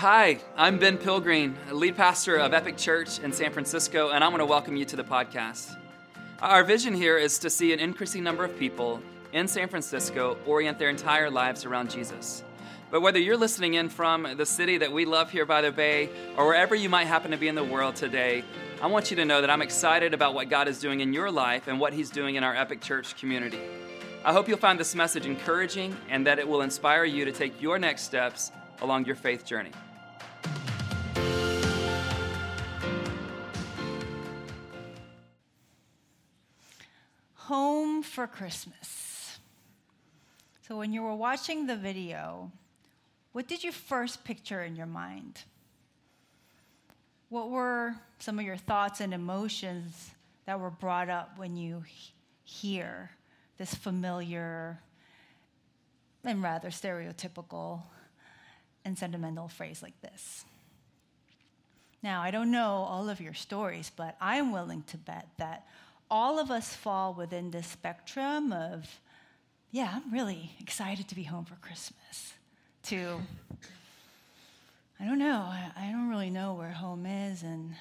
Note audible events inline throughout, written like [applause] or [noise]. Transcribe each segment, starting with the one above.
Hi, I'm Ben Pilgreen, lead pastor of Epic Church in San Francisco, and I want to welcome you to the podcast. Our vision here is to see an increasing number of people in San Francisco orient their entire lives around Jesus. But whether you're listening in from the city that we love here by the Bay or wherever you might happen to be in the world today, I want you to know that I'm excited about what God is doing in your life and what He's doing in our Epic Church community. I hope you'll find this message encouraging and that it will inspire you to take your next steps along your faith journey. Home for Christmas. So, when you were watching the video, what did you first picture in your mind? What were some of your thoughts and emotions that were brought up when you hear this familiar and rather stereotypical and sentimental phrase like this? Now, I don't know all of your stories, but I'm willing to bet that all of us fall within this spectrum of, yeah, I'm really excited to be home for Christmas, to, I don't know, I, don't really know where home is, and,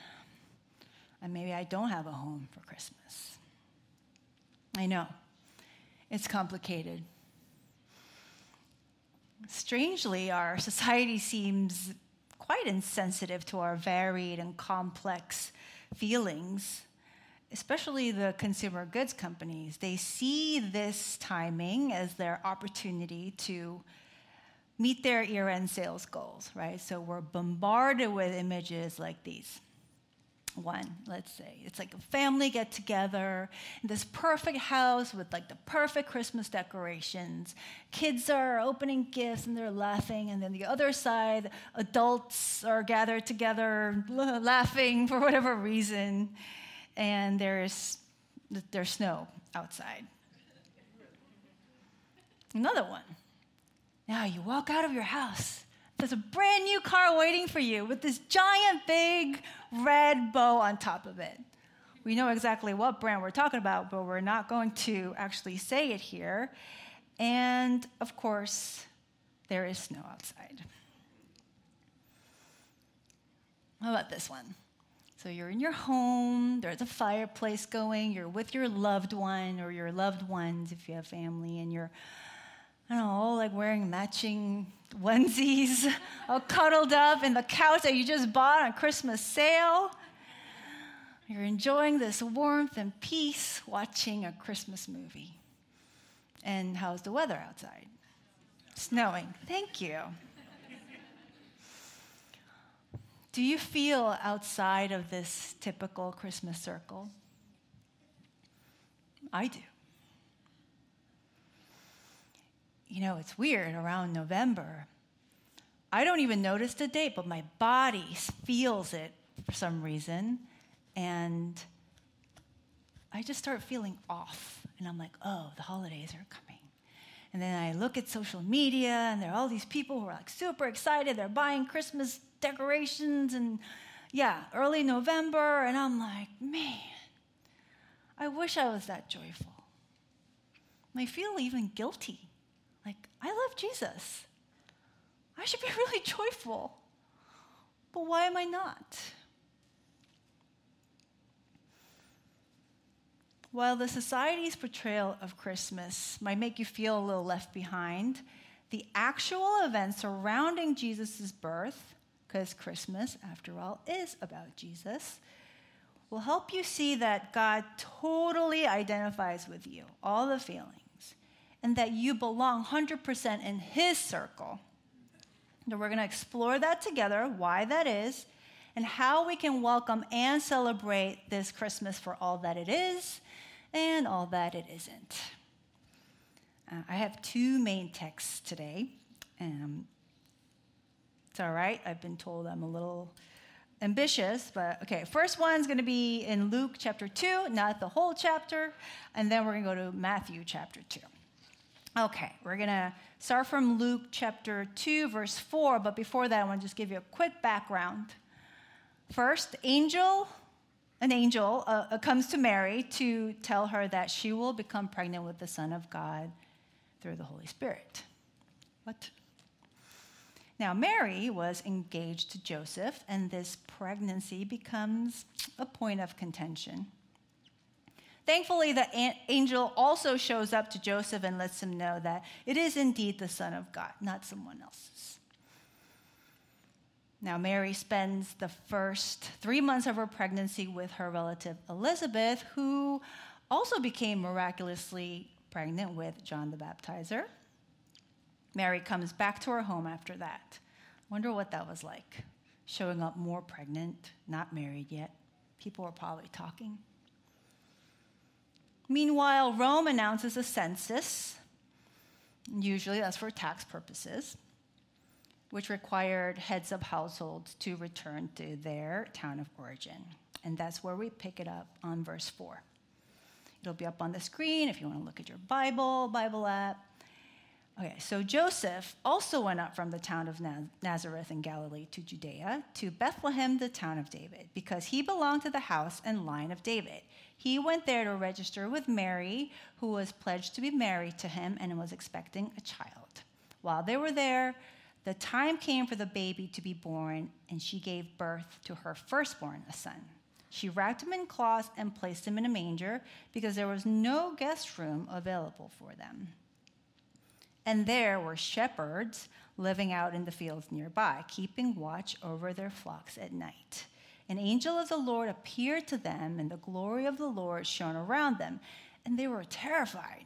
and maybe I don't have a home for Christmas. I know, it's complicated. Strangely, our society seems quite insensitive to our varied and complex feelings especially the consumer goods companies, they see this timing as their opportunity to meet their year end sales goals, right? So we're bombarded with images like these. One, let's say, it's like a family get together in this perfect house with like the perfect Christmas decorations. Kids are opening gifts and they're laughing, and then the other side, adults are gathered together [laughs] laughing for whatever reason and there's, there's snow outside. Another one. Now you walk out of your house. There's a brand new car waiting for you with this giant big red bow on top of it. We know exactly what brand we're talking about, but we're not going to actually say it here. And of course, there is snow outside. How about this one? So you're in your home, there's a fireplace going, you're with your loved one or your loved ones if you have family, and you're, I don't know, like wearing matching onesies, [laughs] all cuddled up in the couch that you just bought on Christmas sale. You're enjoying this warmth and peace watching a Christmas movie. And how's the weather outside? Snowing. Thank you. Do you feel outside of this typical Christmas circle? I do. You know, it's weird around November. I don't even notice the date, but my body feels it for some reason. And I just start feeling off. And I'm like, oh, the holidays are coming. And then I look at social media, and there are all these people who are like super excited. They're buying Christmas decorations and yeah, early November. And I'm like, man, I wish I was that joyful. I feel even guilty. I love Jesus. I should be [laughs] really joyful. But why am I not? While the society's portrayal of Christmas might make you feel a little left behind, the actual events surrounding Jesus' birth because Christmas, after all, is about Jesus, will help you see that God totally identifies with you, all the feelings, and that you belong 100% in His circle. And we're going to explore that together, why that is, and how we can welcome and celebrate this Christmas for all that it is and all that it isn't. Uh, I have two main texts today. Um, it's all right. I've been told I'm a little ambitious, but okay. First one's going to be in Luke chapter 2, not the whole chapter, and then we're going to go to Matthew chapter 2. Okay, we're going to start from Luke chapter 2, verse 4, but before that, I want to just give you a quick background. First, angel, an angel uh, uh comes to Mary to tell her that she will become pregnant with the Son of God through the Holy Spirit. What? Now, Mary was engaged to Joseph, and this pregnancy becomes a point of contention. Thankfully, the angel also shows up to Joseph and lets him know that it is indeed the Son of God, not someone else's. Now, Mary spends the first three months of her pregnancy with her relative Elizabeth, who also became miraculously pregnant with John the Baptizer. Mary comes back to her home after that. Wonder what that was like. Showing up more pregnant, not married yet. People were probably talking. Meanwhile, Rome announces a census. Usually that's for tax purposes, which required heads of households to return to their town of origin. And that's where we pick it up on verse 4. It'll be up on the screen if you want to look at your Bible, Bible app. Okay, so Joseph also went up from the town of Nazareth in Galilee to Judea, to Bethlehem, the town of David, because he belonged to the house and line of David. He went there to register with Mary, who was pledged to be married to him and was expecting a child. While they were there, the time came for the baby to be born, and she gave birth to her firstborn, a son. She wrapped him in cloths and placed him in a manger because there was no guest room available for them. And there were shepherds living out in the fields nearby, keeping watch over their flocks at night. An angel of the Lord appeared to them, and the glory of the Lord shone around them, and they were terrified.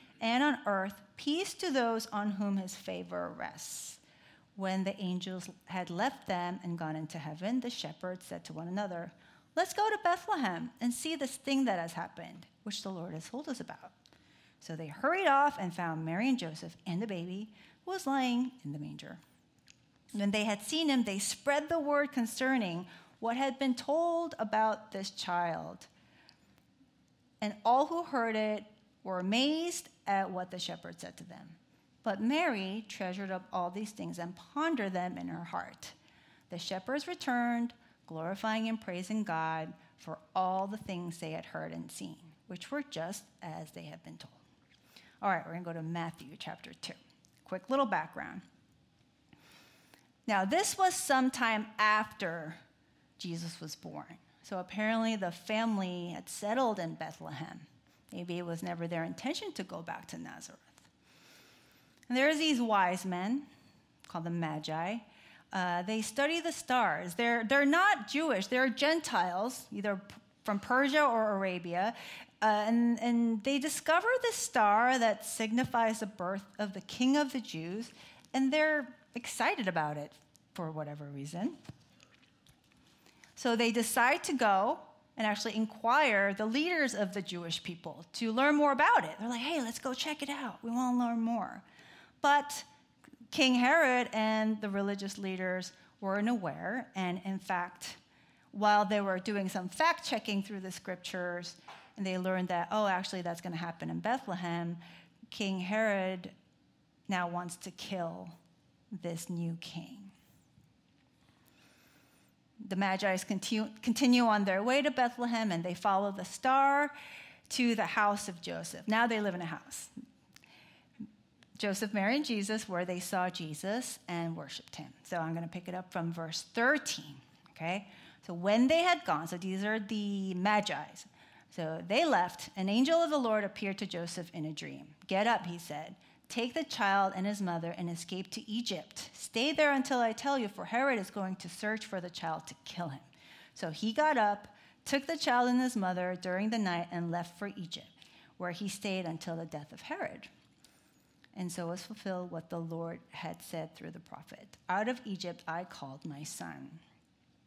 and on earth, peace to those on whom his favor rests. When the angels had left them and gone into heaven, the shepherds said to one another, Let's go to Bethlehem and see this thing that has happened, which the Lord has told us about. So they hurried off and found Mary and Joseph and the baby who was lying in the manger. When they had seen him, they spread the word concerning what had been told about this child. And all who heard it were amazed at what the shepherd said to them. But Mary treasured up all these things and pondered them in her heart. The shepherds returned, glorifying and praising God for all the things they had heard and seen, which were just as they had been told. All right, we're going to go to Matthew chapter 2 quick little background. Now, this was sometime after Jesus was born. So apparently, the family had settled in Bethlehem. Maybe it was never their intention to go back to Nazareth. And there's these wise men called the Magi. Uh, they study the stars. They're, they're not Jewish, they're Gentiles, either from Persia or Arabia. Uh, and, and they discover the star that signifies the birth of the king of the Jews, and they're excited about it for whatever reason. So they decide to go and actually inquire the leaders of the Jewish people to learn more about it. They're like, hey, let's go check it out. We want to learn more. But King Herod and the religious leaders weren't aware, and in fact, while they were doing some fact checking through the scriptures, and they learned that, oh, actually, that's going to happen in Bethlehem, King Herod now wants to kill this new king. The Magi continue, continue on their way to Bethlehem and they follow the star to the house of Joseph. Now they live in a house. Joseph, Mary, and Jesus, where they saw Jesus and worshiped him. So I'm going to pick it up from verse 13. Okay? So when they had gone, so these are the Magi's. So they left. An angel of the Lord appeared to Joseph in a dream. Get up, he said. Take the child and his mother and escape to Egypt. Stay there until I tell you, for Herod is going to search for the child to kill him. So he got up, took the child and his mother during the night, and left for Egypt, where he stayed until the death of Herod. And so was fulfilled what the Lord had said through the prophet Out of Egypt I called my son.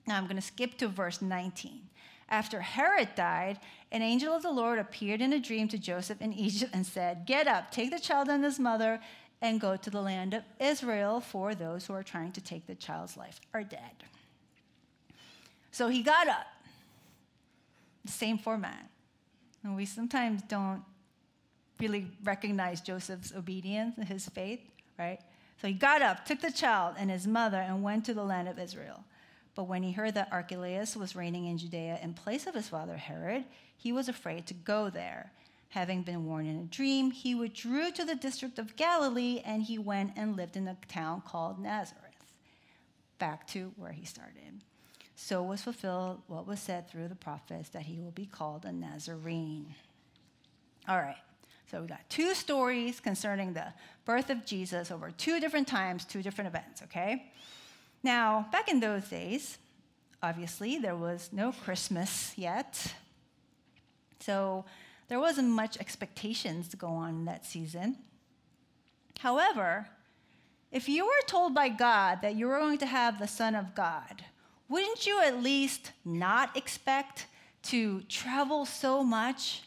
Now I'm going to skip to verse 19. After Herod died, an angel of the Lord appeared in a dream to Joseph in Egypt and said, Get up, take the child and his mother, and go to the land of Israel, for those who are trying to take the child's life are dead. So he got up. Same format. And we sometimes don't really recognize Joseph's obedience and his faith, right? So he got up, took the child and his mother, and went to the land of Israel. But when he heard that Archelaus was reigning in Judea in place of his father Herod, he was afraid to go there. Having been warned in a dream, he withdrew to the district of Galilee and he went and lived in a town called Nazareth, back to where he started. So was fulfilled what was said through the prophets that he will be called a Nazarene. All right, so we got two stories concerning the birth of Jesus over two different times, two different events, okay? Now, back in those days, obviously, there was no Christmas yet. So there wasn't much expectations to go on that season. However, if you were told by God that you were going to have the Son of God, wouldn't you at least not expect to travel so much,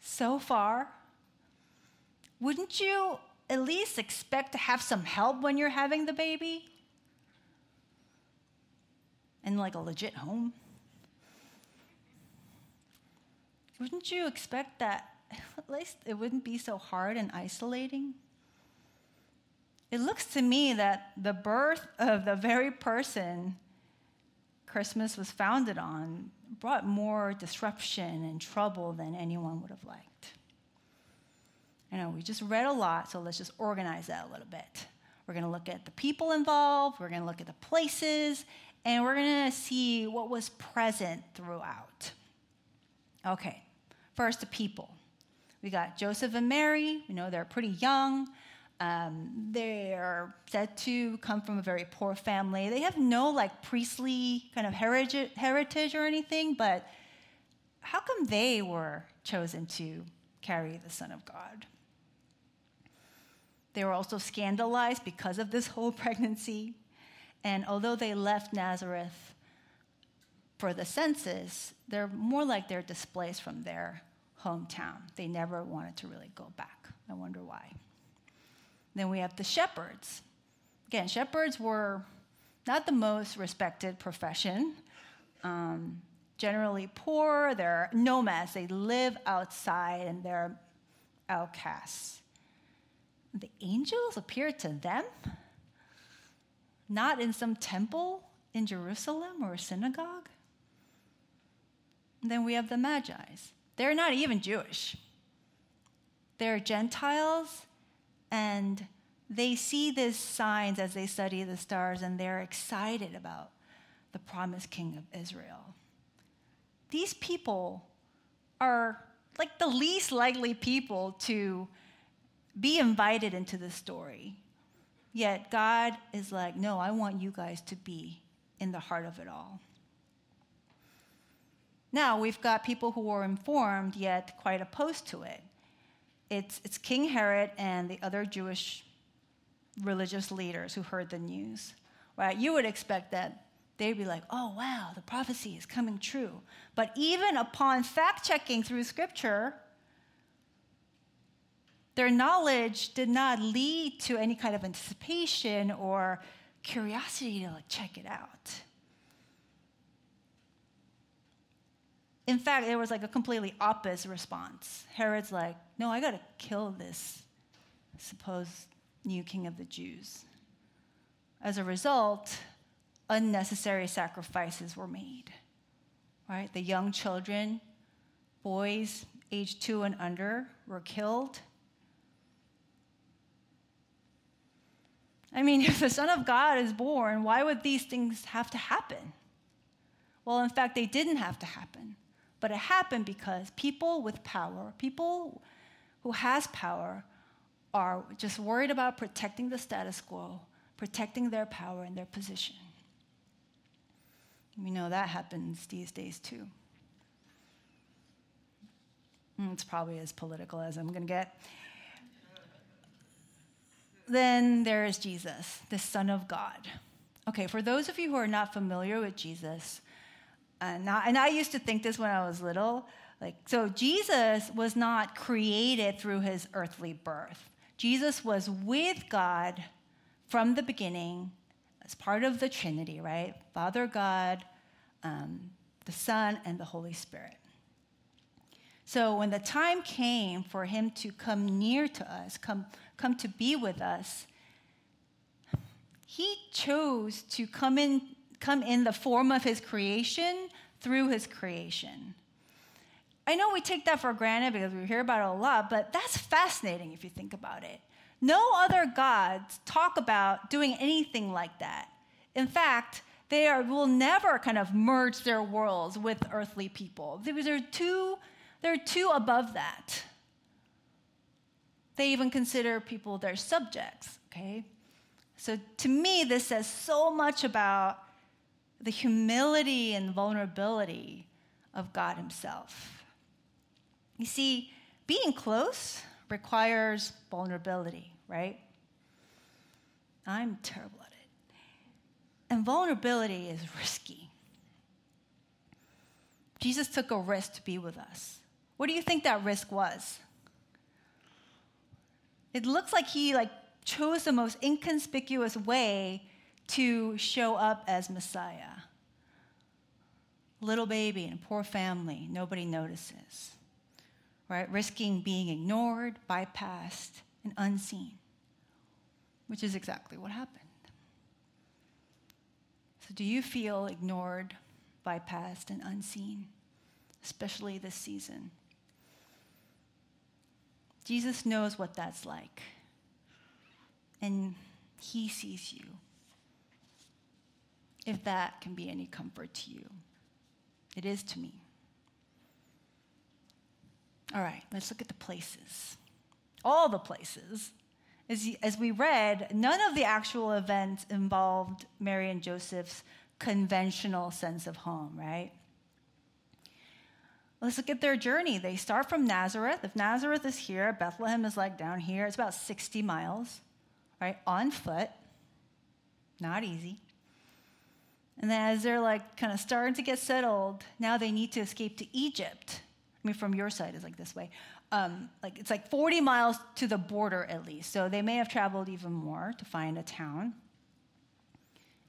so far? Wouldn't you at least expect to have some help when you're having the baby? And like a legit home? Wouldn't you expect that [laughs] at least it wouldn't be so hard and isolating? It looks to me that the birth of the very person Christmas was founded on brought more disruption and trouble than anyone would have liked. I know we just read a lot, so let's just organize that a little bit. We're going to look at the people involved, we're going to look at the places, and we're going to see what was present throughout. Okay, first the people. We got Joseph and Mary. We know they're pretty young. Um, they are said to come from a very poor family. They have no like priestly kind of heritage, heritage or anything, but how come they were chosen to carry the Son of God? They were also scandalized because of this whole [laughs] pregnancy. And although they left Nazareth for the census, they're more like they're displaced from their hometown. They never wanted to really go back. I wonder why. Then we have the shepherds. Again, shepherds were not the most respected profession. Um, generally poor, they're nomads, they live outside and they're outcasts the angels appeared to them, not in some temple in Jerusalem or a synagogue. Then we have the Magi's. They're not even Jewish, they're Gentiles, and they see these signs as they study the stars, and they're excited about the promised king of Israel. These people are like the least likely people to be invited into the story. Yet God is like, no, I want you guys to be in the heart of it all. Now, we've got people who are informed yet quite opposed to it. It's, it's King Herod and the other Jewish religious leaders who heard the news. Right? You would expect that they'd be like, oh, wow, the prophecy is coming true. But even upon fact checking through scripture, their knowledge did not lead to any kind of anticipation or curiosity to like, check it out. In fact, there was like a completely opposite response. Herod's like, no, I got to kill this supposed new king of the Jews. As a result, unnecessary sacrifices were made. Right? The young children, boys aged two and under, were killed. I mean, [laughs] if the Son of God is born, why would these things have to happen? Well, in fact, they didn't have to happen. But it happened because people with power, people who has power, are just worried about protecting the status quo, protecting their power and their position. We know that happens these days too. Hmm, it's probably as political as I'm going to get then there is Jesus, the Son of God. Okay, for those of you who are not familiar with Jesus, and I, and I used to think this when I was little, like, so Jesus was not created through his earthly birth. Jesus was with God from the beginning, as part of the Trinity, right? Father God, um, the Son, and the Holy Spirit. So when the time came for him to come near to us, come, come to be with us, he chose to come in, come in the form of his creation through his creation. I know we take that for granted because we hear about it a lot, but that's fascinating if you think about it. No other gods talk about doing anything like that. In fact, they are, will never kind of merge their worlds with earthly people. They're too, they're too above that. They even consider people their subjects, okay? So to me, this says so much about the humility and vulnerability of God Himself. You see, being close requires vulnerability, right? I'm terrible at it. And vulnerability is risky. Jesus took a risk to be with us. What do you think that risk was? It looks like he like chose the most inconspicuous way to show up as Messiah. Little baby and poor family, nobody notices. Right? Risking being ignored, bypassed, and unseen, which is exactly what happened. So, do you feel ignored, bypassed, and unseen, especially this season? Jesus knows what that's like and He sees you. If that can be any comfort to you, it is to me. All right, let's look at the places. All the places. As, as we read, none of the actual events involved Mary and Joseph's conventional sense of home, right? Let's look at their journey. They start from Nazareth. If Nazareth is here, Bethlehem is like down here. It's about 60 miles right, on foot. Not easy. And then as they're like kind of starting to get settled, now they need to escape to Egypt. I mean, from your side is like this way. Um, like it's like 40 miles to the border at least. So they may have traveled even more to find a town.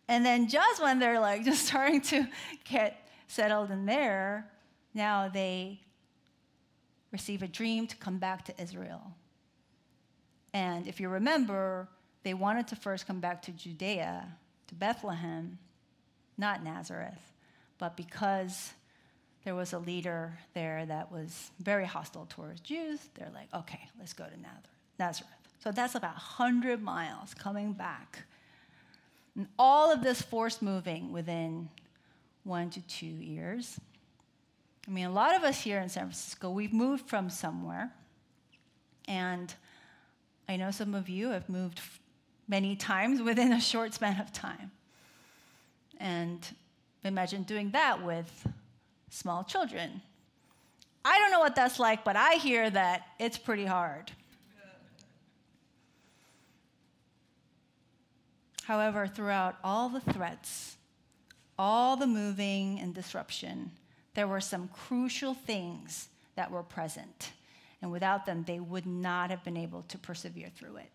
And then just when they're like [laughs] just starting to get settled in there, now they receive a dream to come back to Israel. And if you remember, they wanted to first come back to Judea, to Bethlehem, not Nazareth, but because there was a leader there that was very hostile towards Jews, they're like, okay, let's go to Nazareth. So that's about 100 miles coming back. And all of this forced moving within one to two years. I mean, a lot of us here in San Francisco, we've moved from somewhere. And I know some of you have moved many times within a short span of time. And imagine doing that with small children. I don't know what that's like, but I hear that it's pretty hard. However, throughout all the threats, all the moving and disruption, there were some crucial things that were present. And without them, they would not have been able to persevere through it.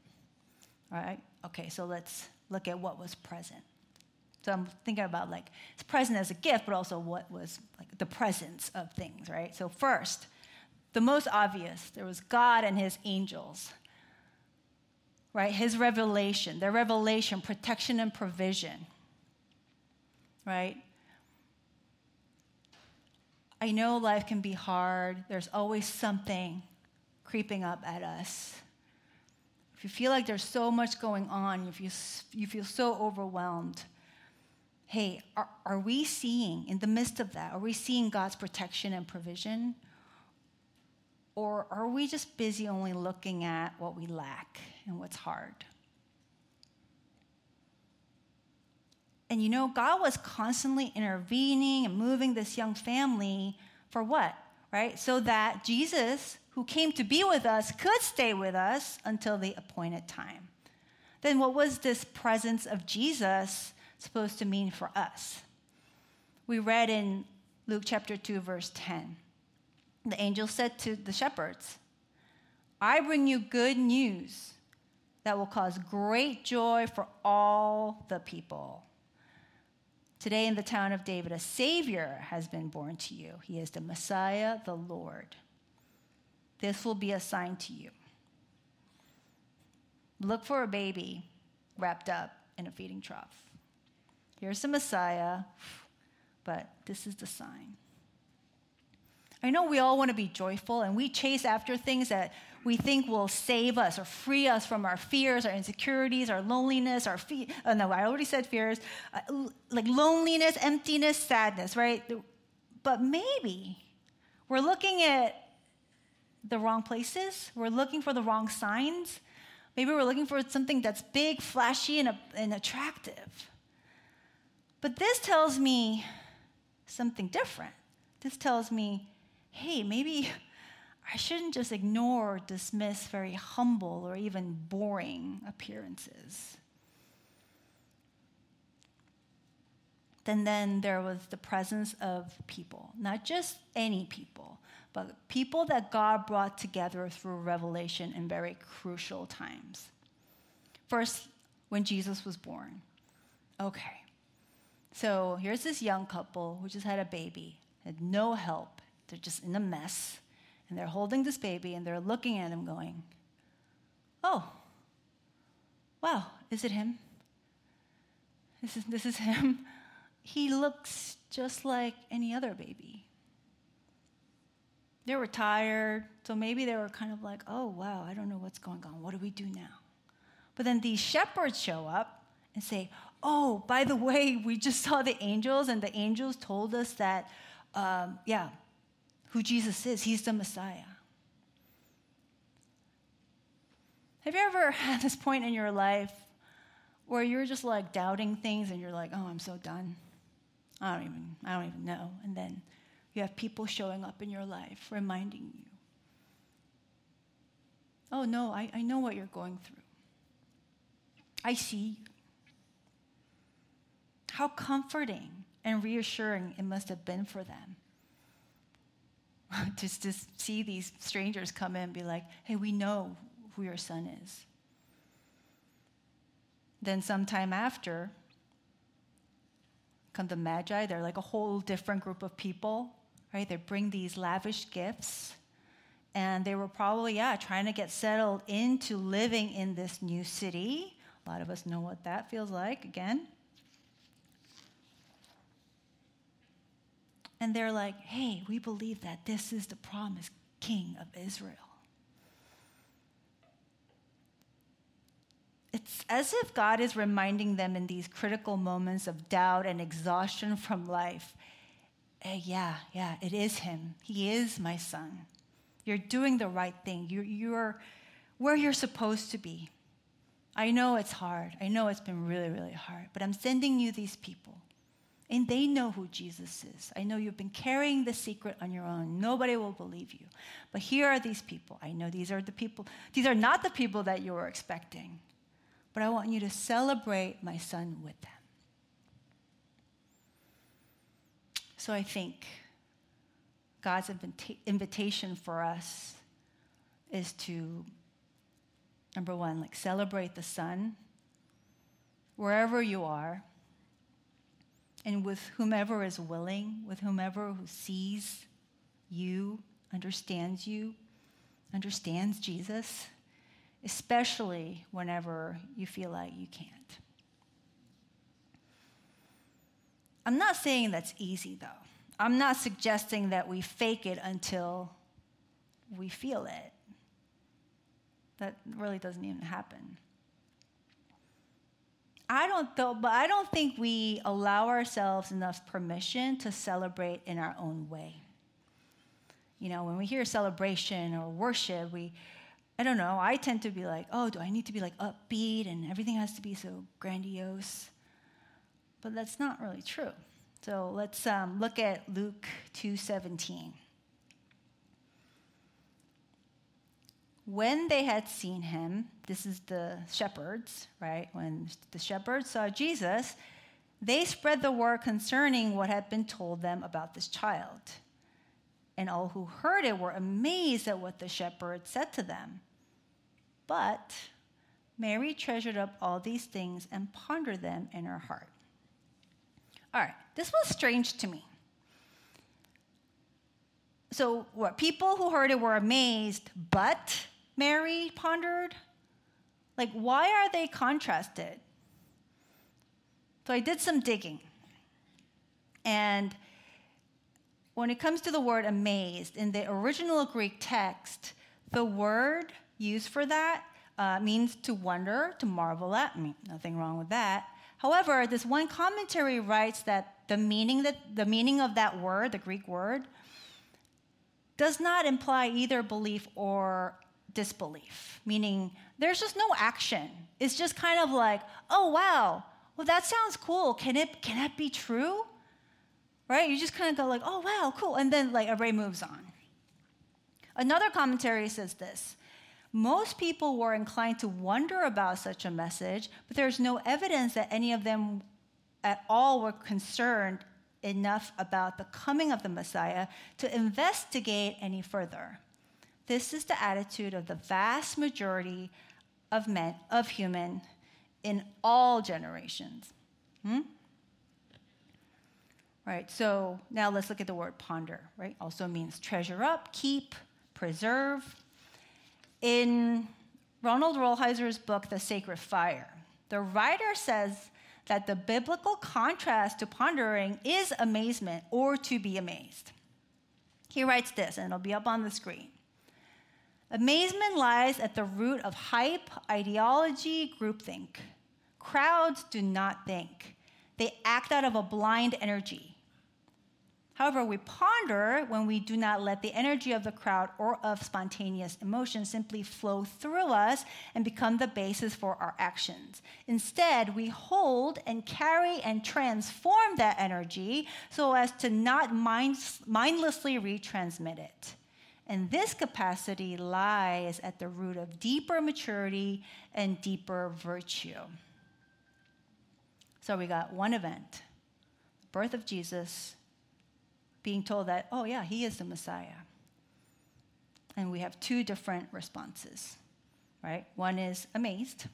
All right? Okay, so let's look at what was present. So I'm thinking about like it's present as a gift, but also what was like the presence of things, right? So first, the most obvious, there was God and his angels. Right? His revelation, their revelation, protection and provision. Right? I know life can be hard. There's always something creeping up at us if you feel like there's so much going on, if you, you feel so overwhelmed, hey, are, are we seeing, in the midst of that, are we seeing God's protection and provision? Or are we just busy only looking at what we lack and what's hard? And you know, God was constantly intervening and moving this young family for what? Right? So that Jesus who came to be with us could stay with us until the appointed time. Then, what was this presence of Jesus supposed to mean for us? We read in Luke chapter 2, verse 10. The angel said to the shepherds, I bring you good news that will cause great joy for all the people. Today, in the town of David, a Savior has been born to you. He is the Messiah, the Lord. This will be a sign to you. Look for a baby wrapped up in a feeding trough. Here's the Messiah, but this is the sign. I know we all want to be joyful and we chase after things that we think will save us or free us from our fears, our insecurities, our loneliness, our fear. Oh, no, I already said fears. Uh, like loneliness, emptiness, sadness, right? But maybe we're looking at the wrong places. We're looking for the wrong signs. Maybe we're looking for something that's big, flashy, and, and attractive. But this tells me something different. This tells me, hey, maybe I shouldn't just ignore or dismiss very humble or even boring appearances. Then, then there was the presence of people, not just any people, but people that God brought together through revelation in very crucial times. First, when Jesus was born. Okay, so here's this young couple who just had a baby, had no help, they're just in a mess and they're holding this baby and they're looking at him going, Oh, wow, is it him? This is, this is [laughs] him. He looks just like any other baby. They were tired, so maybe they were kind of like, oh, wow, I don't know what's going on. What do we do now? But then these shepherds show up and say, oh, by the way, we just saw the angels, and the angels told us that, um, yeah, who Jesus is. He's the Messiah. Have you ever had this point in your life where you're just like doubting things and you're like, oh, I'm so done? I don't even, I don't even know. And then you have people showing up in your life reminding you, oh, no, I, I know what you're going through. I see you. How comforting and reassuring it must have been for them [laughs] just to see these strangers come in and be like, hey, we know who your son is. Then, sometime after, come the Magi. They're like a whole different group of people, right? They bring these lavish gifts. And they were probably, yeah, trying to get settled into living in this new city. A lot of us know what that feels like, again. And they're like, hey, we believe that this is the promised king of Israel. It's as if God is reminding them in these critical moments of doubt and exhaustion from life hey, yeah, yeah, it is him. He is my son. You're doing the right thing. You're, you're where you're supposed to be. I know it's hard. I know it's been really, really hard, but I'm sending you these people. And they know who Jesus is. I know you've been carrying the secret on your own. Nobody will believe you. But here are these people. I know these are the people, these are not the people that you were expecting. But I want you to celebrate my son with them. So I think God's invita- invitation for us is to, number one, like celebrate the son wherever you are and with whomever is willing, with whomever who sees you, understands you, understands Jesus, especially whenever you feel like you can't. I'm not saying that's easy, though. I'm not suggesting that we fake it until we feel it. That really doesn't even happen. I don't though, but I don't think we allow ourselves enough permission to celebrate in our own way. You know, when we hear celebration or worship, we I don't know, I tend to be like, oh, do I need to be like upbeat and everything has to be so grandiose? But that's not really true. So let's um, look at Luke 2:17. When they had seen him, this is the shepherds, right? When the shepherds saw Jesus, they spread the word concerning what had been told them about this child. And all who heard it were amazed at what the shepherds said to them. But Mary treasured up all these things and pondered them in her heart. All right, this was strange to me. So, what people who heard it were amazed, but Mary pondered? Like, why are they contrasted? So, I did some digging. And when it comes to the word amazed, in the original Greek text, the word used for that uh, means to wonder, to marvel at. I mean, nothing wrong with that. However, this one commentary writes that the meaning that the meaning of that word, the Greek word, does not imply either belief or disbelief. Meaning, there's just no action. It's just kind of like, oh wow, well that sounds cool. Can it can that be true? Right? You just kind of go like, oh wow, cool, and then like everybody moves on. Another commentary says this most people were inclined to wonder about such a message, but there's no evidence that any of them at all were concerned enough about the coming of the Messiah to investigate any further. This is the attitude of the vast majority of men, of human, in all generations. Hmm? Right, so now let's look at the word ponder, right? Also means treasure up, keep, preserve, in Ronald Rolheiser's book, The Sacred Fire, the writer says that the biblical contrast to pondering is amazement or to be amazed. He writes this, and it'll be up on the screen. Amazement lies at the root of hype, ideology, groupthink. Crowds do not think, they act out of a blind energy. However, we ponder when we do not let the energy of the crowd or of spontaneous emotion simply flow through us and become the basis for our actions. Instead, we hold and carry and transform that energy so as to not mind- mindlessly retransmit it. And this capacity lies at the root of deeper maturity and deeper virtue. So we got one event the birth of Jesus being told that, oh, yeah, he is the Messiah. And we have two different responses, right? One is amazed,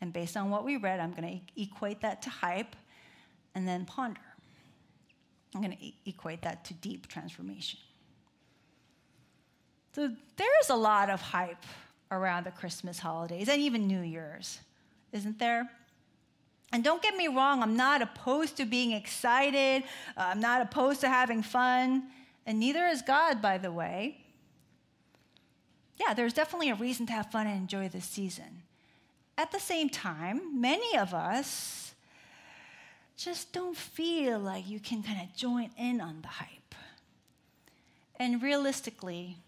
and based on what we read, I'm going to equate that to hype and then ponder. I'm going to equate that to deep transformation. So there's a lot of hype around the Christmas holidays and even New Year's, isn't there? And don't get me wrong, I'm not opposed to being excited, uh, I'm not opposed to having fun, and neither is God, by the way. Yeah, there's definitely a reason to have fun and enjoy this season. At the same time, many of us just don't feel like you can kind of join in on the hype. And realistically,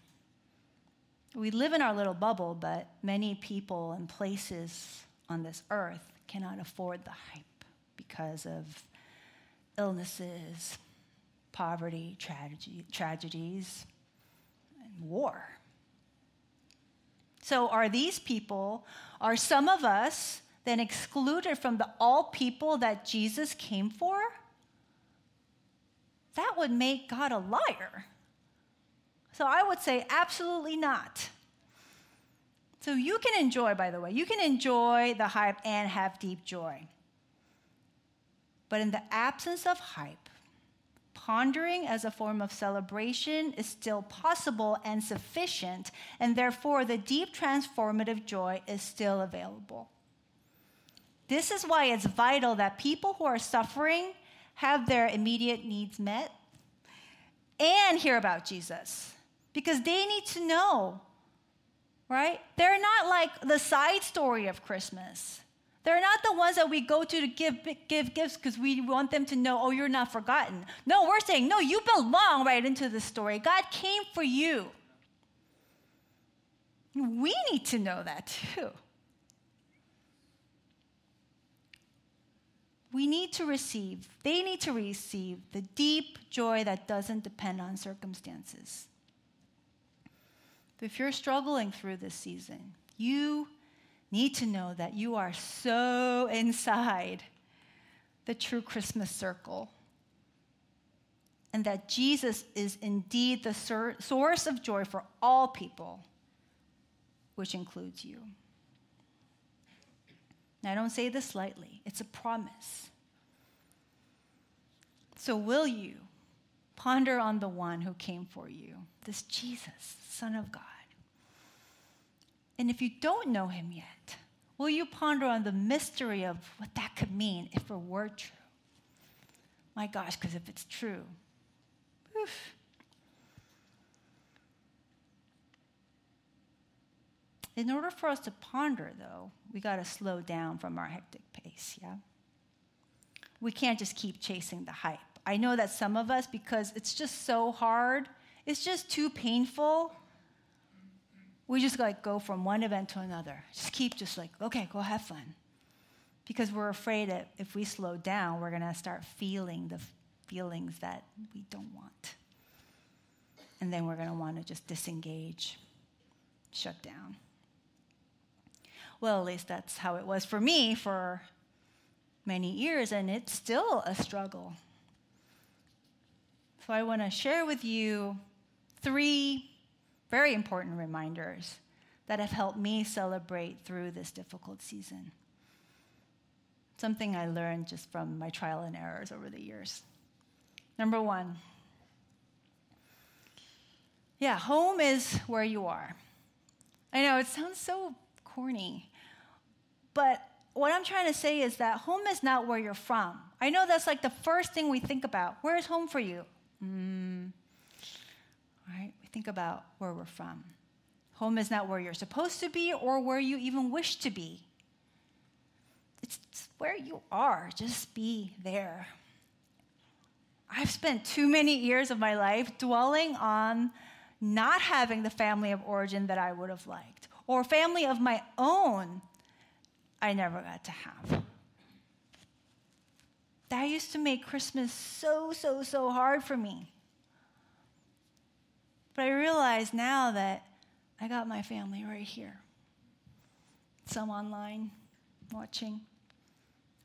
we live in our little bubble, but many people and places on this earth cannot afford the hype because of illnesses, poverty, tragedy, tragedies, and war. So, are these people, are some of us then excluded from the all people that Jesus came for? That would make God a liar. So, I would say absolutely not. So you can enjoy, by the way, you can enjoy the hype and have deep joy. But in the absence of hype, pondering as a form of celebration is still possible and sufficient, and therefore the deep transformative joy is still available. This is why it's vital that people who are suffering have their immediate needs met and hear about Jesus because they need to know right? They're not like the side story of Christmas. They're not the ones that we go to to give, give gifts because we want them to know, oh, you're not forgotten. No, we're saying, no, you belong right into the story. God came for you. We need to know that too. We need to receive, they need to receive the deep joy that doesn't depend on circumstances. If you're struggling through this season, you need to know that you are so inside the true Christmas circle and that Jesus is indeed the source of joy for all people, which includes you. And I don't say this lightly, it's a promise. So, will you ponder on the one who came for you, this Jesus, Son of God? And if you don't know him yet, will you ponder on the mystery of what that could mean if it were true? My gosh, because if it's true, oof. In order for us to ponder, though, we got to slow down from our hectic pace, yeah? We can't just keep chasing the hype. I know that some of us, because it's just so hard, it's just too painful, we just like go from one event to another. Just keep just like, okay, go have fun. Because we're afraid that if we slow down, we're going to start feeling the feelings that we don't want. And then we're going to want to just disengage, shut down. Well, at least that's how it was for me for many years, and it's still a struggle. So I want to share with you three very important reminders that have helped me celebrate through this difficult season. Something I learned just from my trial and errors over the years. Number one, yeah, home is where you are. I know it sounds so corny, but what I'm trying to say is that home is not where you're from. I know that's like the first thing we think about. Where is home for you? Mm, think about where we're from. Home is not where you're supposed to be or where you even wish to be. It's where you are. Just be there. I've spent too many years of my life dwelling on not having the family of origin that I would have liked, or family of my own I never got to have. That used to make Christmas so, so, so hard for me. But I realize now that I got my family right here. Some online watching.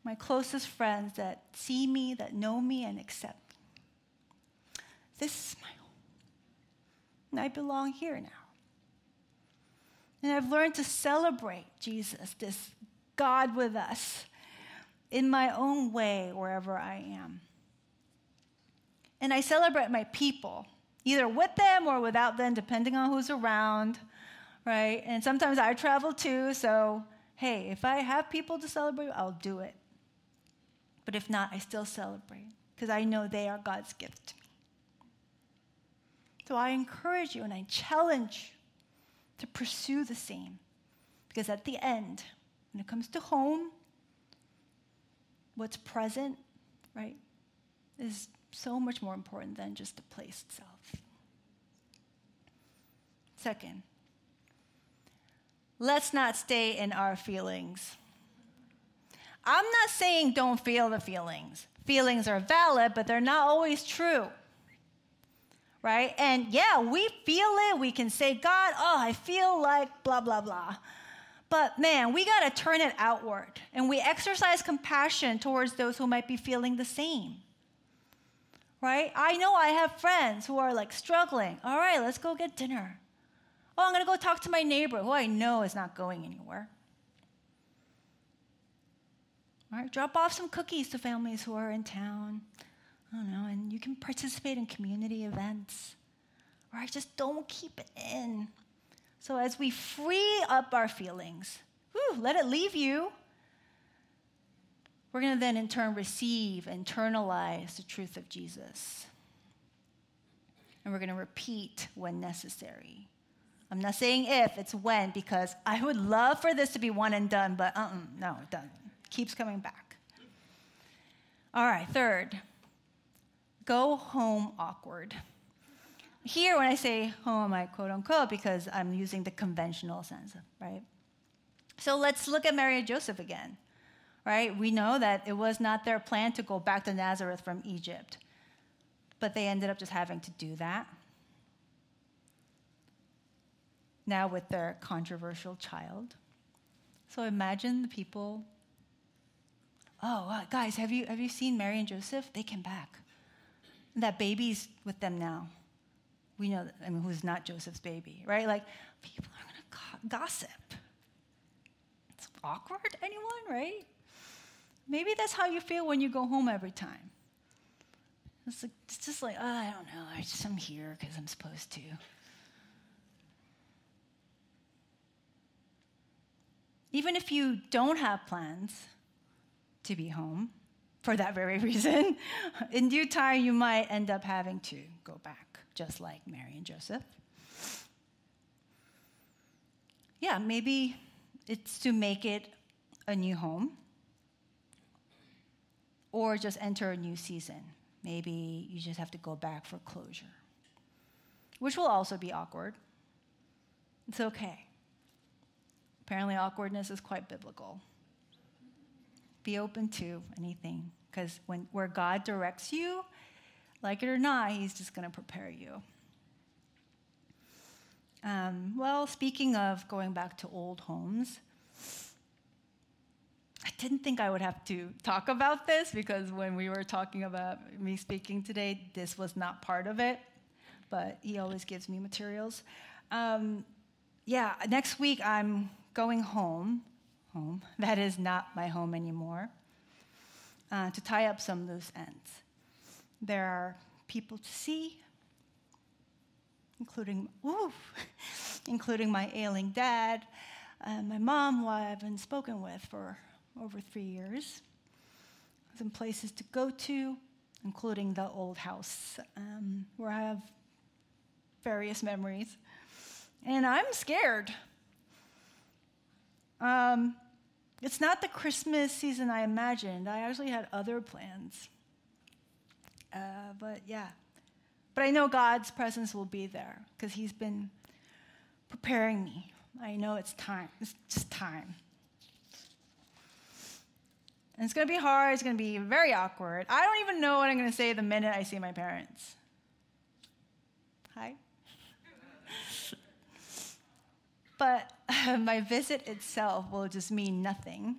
My closest friends that see me, that know me, and accept me. This is my home. And I belong here now. And I've learned to celebrate Jesus, this God with us, in my own way, wherever I am. And I celebrate my people either with them or without them, depending on who's around, right? And sometimes I travel too, so hey, if I have people to celebrate, I'll do it. But if not, I still celebrate because I know they are God's gift to me. So I encourage you and I challenge you to pursue the same because at the end, when it comes to home, what's present, right, is so much more important than just the place itself. Second, let's not stay in our feelings. I'm not saying don't feel the feelings. Feelings are valid, but they're not always true. Right? And yeah, we feel it. We can say, God, oh, I feel like blah, blah, blah. But man, we got to turn it outward and we exercise compassion towards those who might be feeling the same right? I know I have friends who are like struggling. All right, let's go get dinner. Oh, I'm going to go talk to my neighbor who I know is not going anywhere. All right, drop off some cookies to families who are in town. I don't know, and you can participate in community events. All right, just don't keep it in. So as we free up our feelings, whew, let it leave you we're going to then in turn receive, internalize the truth of Jesus. And we're going to repeat when necessary. I'm not saying if, it's when, because I would love for this to be one and done, but uh-uh, no, it doesn't. Keeps coming back. All right, third, go home awkward. Here, when I say home, I quote unquote, because I'm using the conventional sense, right? So let's look at Mary and Joseph again right? We know that it was not their plan to go back to Nazareth from Egypt, but they ended up just having to do that. Now, with their controversial child. So imagine the people. Oh, uh, guys, have you, have you seen Mary and Joseph? They came back. And that baby's with them now. We know, that, I mean, who's not Joseph's baby, right? Like, people are going to gossip It's awkward, anyone, right? Maybe that's how you feel when you go home every time. It's, like, it's just like, oh, I don't know. I just, I'm here because I'm supposed to. Even if you don't have plans to be home for that very [laughs] reason, in due time you might end up having to go back, just like Mary and Joseph. Yeah, maybe it's to make it a new home or just enter a new season. Maybe you just have to go back for closure, which will also be awkward. It's okay. Apparently, awkwardness is quite biblical. Be open to anything, because when where God directs you, like it or not, He's just going to prepare you. Um, well, speaking of going back to old homes, I didn't think I would have to talk about this because when we were talking about me speaking today, this was not part of it, but he always gives me materials. Um, yeah, next week I'm going home, home, [laughs] that is not my home anymore, uh, to tie up some loose ends. There are people to see, including, ooh, [laughs] including my ailing dad, uh, my mom, who I haven't spoken with for over three years. Some places to go to, including the old house, um, where I have various memories. And I'm scared. Um, it's not the Christmas season I imagined. I actually had other plans. Uh, but yeah. But I know God's presence will be there because He's been preparing me. I know it's time. It's just time. And it's going to be hard. It's going to be very awkward. I don't even know what I'm going to say the minute I see my parents. Hi. [laughs] but [laughs] my visit itself will just mean nothing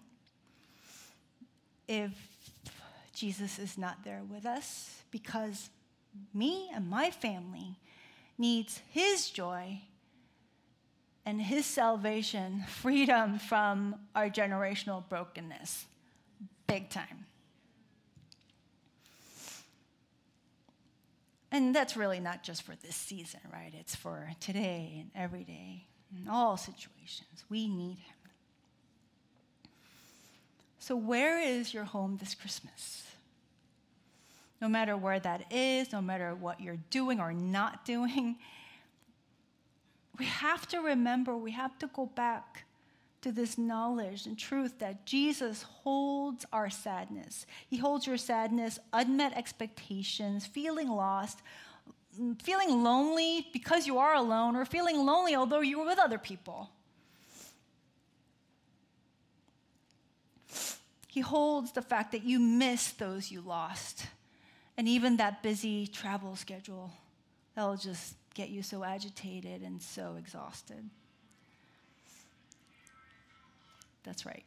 if Jesus is not there with us because me and my family needs his joy and his salvation, [laughs] freedom from our generational brokenness big time. And that's really not just for this season, right? It's for today and every day, in all situations. We need Him. So, where is your home this Christmas? No matter where that is, no matter what you're doing or not doing, we have to remember, we have to go back to this knowledge and truth that Jesus holds our sadness. He holds your sadness, unmet expectations, feeling lost, feeling lonely because you are alone, or feeling lonely although you were with other people. He holds the fact that you miss those you lost, and even that busy travel schedule that'll just get you so agitated and so exhausted. That's right.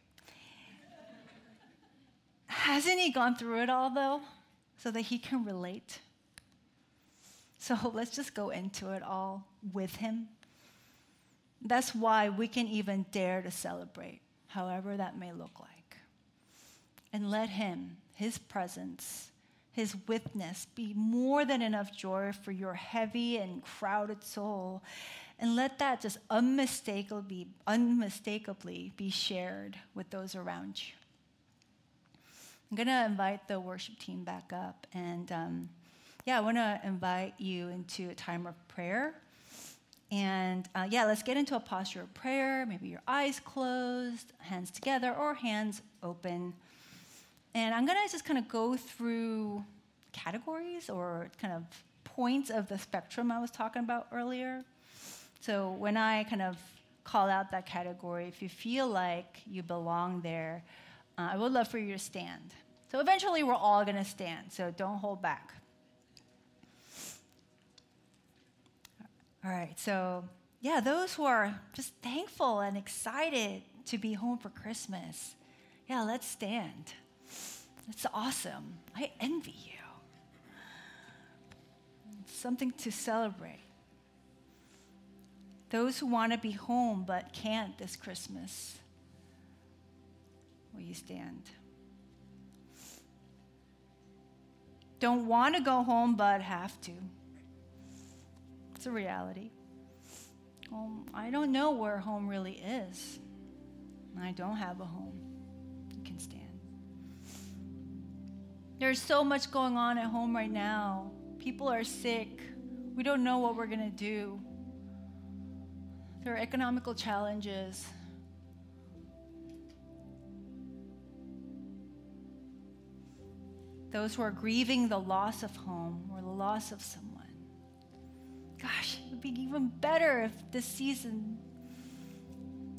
Hasn't he gone through it all, though, so that he can relate? So [laughs] let's just go into it all with him. That's why we can even dare to celebrate, however that may look like. And let him, his presence, his witness be more than enough joy for your heavy and crowded soul and let that just unmistakably, unmistakably be shared with those around you. I'm going to invite the worship team back up. And um, yeah, I want to invite you into a time of prayer. And uh, yeah, let's get into a posture of prayer. Maybe your eyes closed, hands together, or hands open. And I'm going to just kind of go through categories or kind of points of the spectrum I was talking about earlier. So when I kind of call out that category, if you feel like you belong there, uh, I would love for you to stand. So eventually we're all going to stand, so don't hold back. All right, so yeah, those who are just thankful and excited to be home for Christmas, yeah, let's stand. It's awesome. I envy you. It's something to celebrate. Those who want to be home but can't this Christmas, will you stand? Don't want to go home, but have to. It's a reality. Um, I don't know where home really is. I don't have a home. You can stand. There's so much going on at home right now. People are sick. We don't know what we're going to do. There are economical challenges. Those who are grieving the loss of home or the loss of someone. Gosh, it would be even better if this season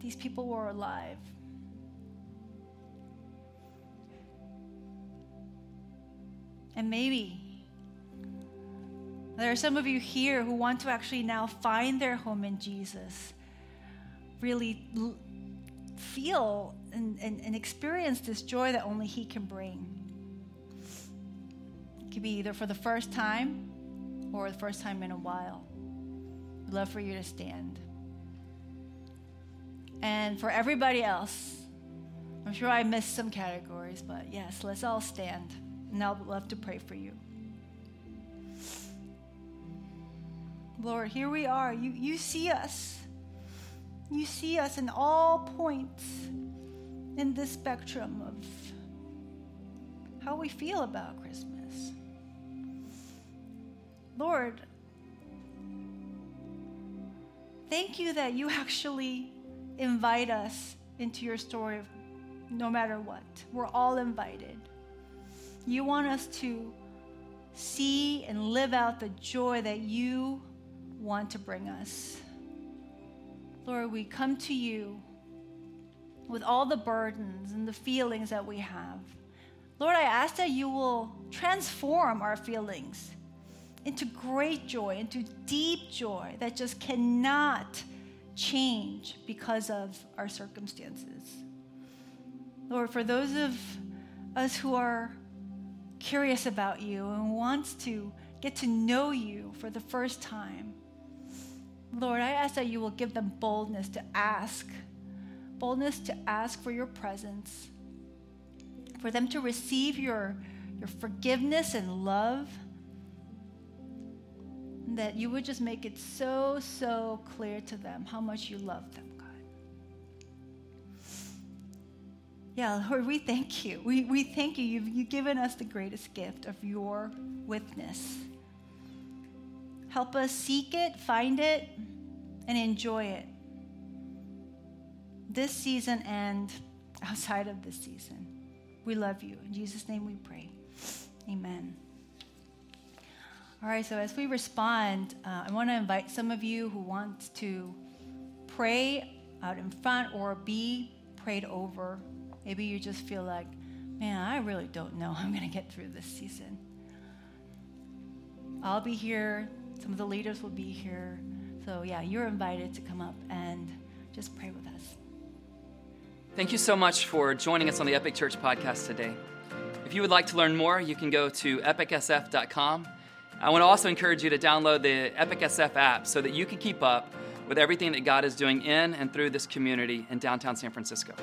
these people were alive. And maybe there are some of you here who want to actually now find their home in Jesus, really l- feel and, and, and experience this joy that only He can bring. It could be either for the first time or the first time in a while. Love for you to stand. And for everybody else, I'm sure I missed some categories, but yes, let's all stand. And I'll love to pray for you. Lord, here we are. You, you see us. You see us in all points in this spectrum of how we feel about Christmas. Lord, thank you that you actually invite us into your story no matter what. We're all invited. You want us to see and live out the joy that you want to bring us. Lord, we come to you with all the burdens and the feelings that we have. Lord, I ask that you will transform our feelings into great joy, into deep joy that just cannot change because of our circumstances. Lord, for those of us who are curious about you and wants to get to know you for the first time, Lord, I ask that you will give them boldness to ask, boldness to ask for your presence, for them to receive your, your forgiveness and love, that you would just make it so, so clear to them how much you love them, God. Yeah, Lord, we thank you. We, we thank you. You've, you've given us the greatest gift of your witness. Help us seek it, find it, and enjoy it. This season and outside of this season. We love you. In Jesus' name we pray. Amen. All right, so as we respond, uh, I want to invite some of you who want to pray out in front or be prayed over. Maybe you just feel like, man, I really don't know [laughs] I'm going to get through this season. I'll be here some of the leaders will be here. So, yeah, you're invited to come up and just pray with us. Thank you so much for joining us on the Epic Church podcast today. If you would like to learn more, you can go to epicsf.com. I want to also encourage you to download the Epic SF app so that you can keep up with everything that God is doing in and through this community in downtown San Francisco.